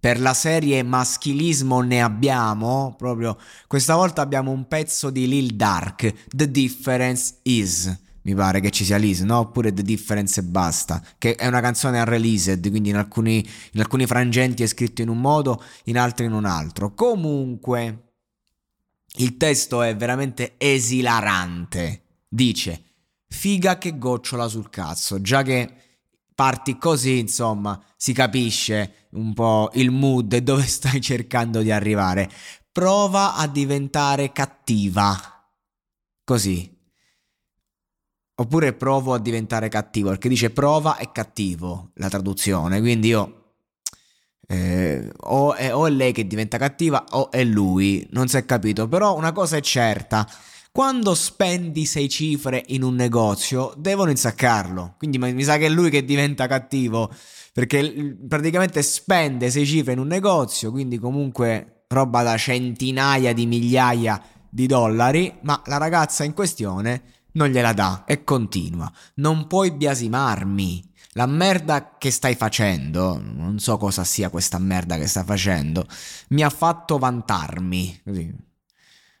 Per la serie maschilismo ne abbiamo, proprio questa volta abbiamo un pezzo di Lil Dark, The Difference Is. Mi pare che ci sia Liz, no? Oppure The Difference e basta. Che è una canzone unreleased, quindi in alcuni, in alcuni frangenti è scritto in un modo, in altri in un altro. Comunque, il testo è veramente esilarante. Dice, figa che gocciola sul cazzo, già che parti così, insomma, si capisce un po' il mood e dove stai cercando di arrivare. Prova a diventare cattiva. Così. Oppure provo a diventare cattivo, perché dice prova è cattivo la traduzione, quindi io eh, o, è, o è lei che diventa cattiva o è lui, non si è capito, però una cosa è certa, quando spendi sei cifre in un negozio devono insaccarlo, quindi mi sa che è lui che diventa cattivo, perché praticamente spende sei cifre in un negozio, quindi comunque roba da centinaia di migliaia di dollari, ma la ragazza in questione non gliela dà e continua. Non puoi biasimarmi. La merda che stai facendo, non so cosa sia questa merda che sta facendo, mi ha fatto vantarmi. Così.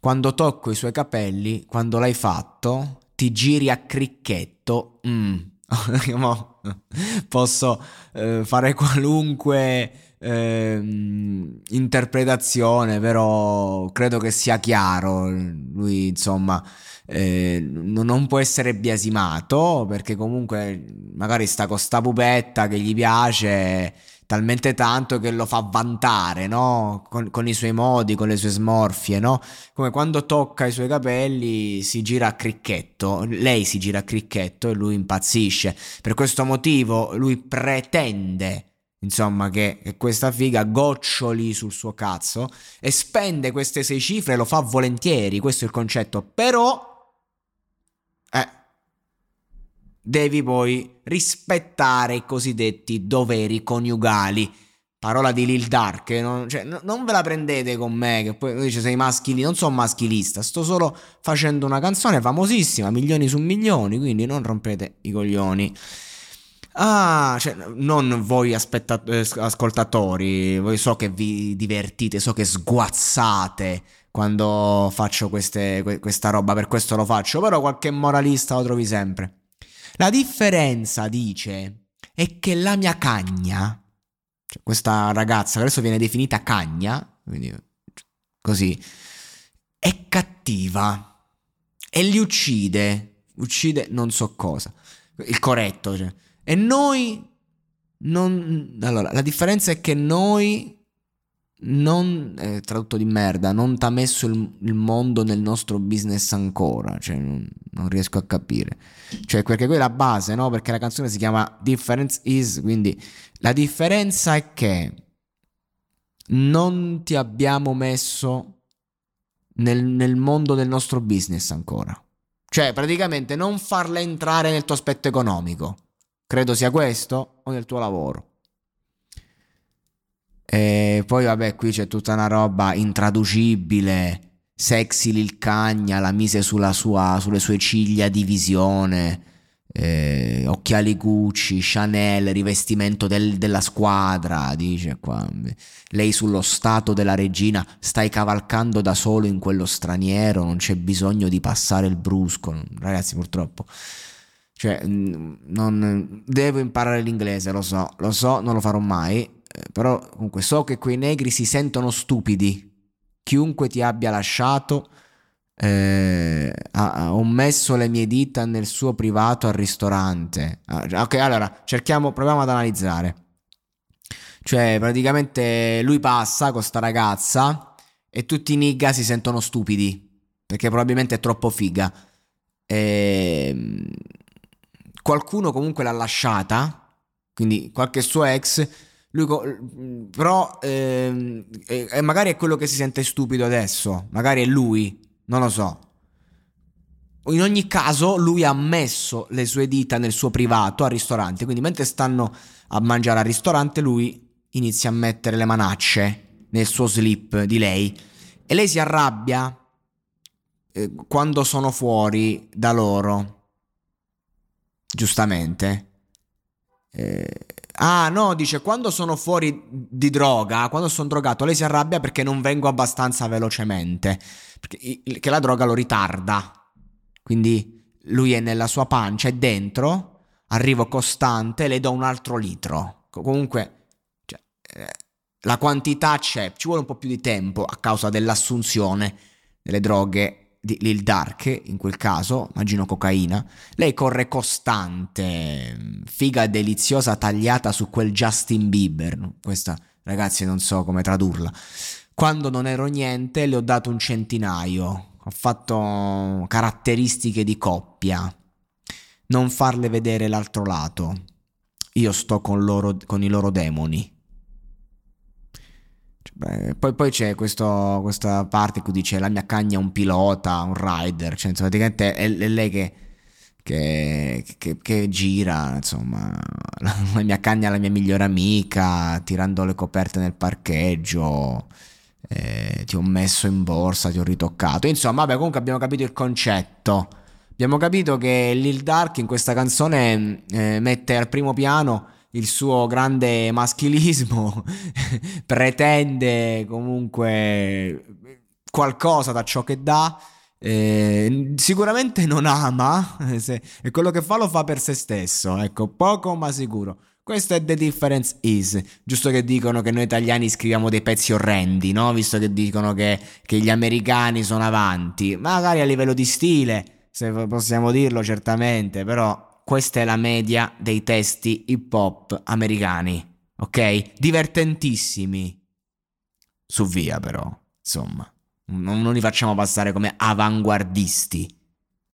Quando tocco i suoi capelli, quando l'hai fatto, ti giri a cricchetto. Mm. Posso eh, fare qualunque eh, interpretazione, però credo che sia chiaro. Lui, insomma, eh, non può essere biasimato perché comunque magari sta con sta pupetta che gli piace talmente tanto che lo fa vantare, no? Con, con, i suoi modi, con le sue smorfie, no? Come quando tocca i suoi capelli si gira a cricchetto, lei si gira a cricchetto e lui impazzisce. Per questo motivo lui pretende insomma, che, che, questa figa goccioli sul suo cazzo e spende queste sei cifre, lo fa volentieri, questo è il concetto, però eh, devi poi rispettare i cosiddetti doveri coniugali. Parola di Lil Dark, non, cioè, non ve la prendete con me, che poi dice sei maschili, non sono maschilista, sto solo facendo una canzone famosissima, milioni su milioni, quindi non rompete i coglioni. Ah, cioè, non voi aspetta- eh, ascoltatori, voi so che vi divertite, so che sguazzate quando faccio queste, questa roba, per questo lo faccio, però qualche moralista lo trovi sempre. La differenza, dice, è che la mia cagna, cioè questa ragazza che adesso viene definita cagna, quindi così, è cattiva e li uccide, uccide non so cosa, il corretto, cioè. E noi non... Allora, la differenza è che noi non eh, tradotto di merda, non t'ha messo il, il, mondo nel nostro business ancora, cioè non, non, riesco a capire. Cioè, perché quella è la base, no? Perché la canzone si chiama Difference is, quindi la differenza è che non ti abbiamo messo nel, nel mondo del nostro business ancora. Cioè, praticamente non farla entrare nel tuo aspetto economico. Credo sia questo o nel tuo lavoro. E poi vabbè, qui c'è tutta una roba intraducibile. Sexy Lil Cagna la mise sua, sulle sue ciglia di visione. Eh, occhiali Gucci, Chanel, rivestimento del, della squadra, dice qua. Lei sullo stato della regina, stai cavalcando da solo in quello straniero, non c'è bisogno di passare il brusco. Ragazzi, purtroppo. Cioè, non, devo imparare l'inglese, lo so, lo so, non lo farò mai però comunque so che quei negri si sentono stupidi. Chiunque ti abbia lasciato Eh, ho messo le mie dita nel suo privato al ristorante. Ah, ok, allora cerchiamo, proviamo ad analizzare. Cioè, praticamente lui passa con sta ragazza e tutti i nigga si sentono stupidi perché probabilmente è troppo figa. E... Ehm, qualcuno comunque l'ha lasciata, quindi qualche suo ex. Lui però ehm, e magari è quello che si sente stupido adesso, magari è lui, non lo so. In ogni caso, lui ha messo le sue dita nel suo privato al ristorante. Quindi, mentre stanno a mangiare al ristorante, lui inizia a mettere le manacce nel suo slip di lei. E lei si arrabbia eh, quando sono fuori da loro. Giustamente. Eh, ah, no, dice quando sono fuori di droga, quando sono drogato, lei si arrabbia perché non vengo abbastanza velocemente. Perché, che la droga lo ritarda. Quindi lui è nella sua pancia, è dentro, arrivo costante, le do un altro litro. Comunque, cioè, eh, la quantità c'è, ci vuole un po' più di tempo a causa dell'assunzione delle droghe di Lil Dark, in quel caso, immagino cocaina. Lei corre costante, figa deliziosa tagliata su quel Justin Bieber. Questa, ragazzi, non so come tradurla. Quando non ero niente, le ho dato un centinaio ho fatto caratteristiche di coppia, non farle vedere l'altro lato. Io sto con, loro, con i loro demoni. Beh, poi, poi, c'è questo, questa parte cui dice la mia cagna è un pilota, un rider, cioè praticamente è, è lei che, che, che, che, gira, insomma, la, la mia cagna è la mia migliore amica, tirando le coperte nel parcheggio, eh, ti ho messo in borsa, ti ho ritoccato. Insomma, vabbè, comunque abbiamo capito il concetto. Abbiamo capito che Lil Dark in questa canzone eh, mette al primo piano il suo grande maschilismo, pretende comunque qualcosa da ciò che dà. Eh, sicuramente non ama, se, e quello che fa lo fa per se stesso, ecco, poco ma sicuro. Questo è The Difference Is, giusto che dicono che noi italiani scriviamo dei pezzi orrendi, no? Visto che dicono che, che gli americani sono avanti, magari a livello di stile, se possiamo dirlo certamente, però questa è la media dei testi hip hop americani, ok? Divertentissimi. Su via però, insomma, non li facciamo passare come avanguardisti.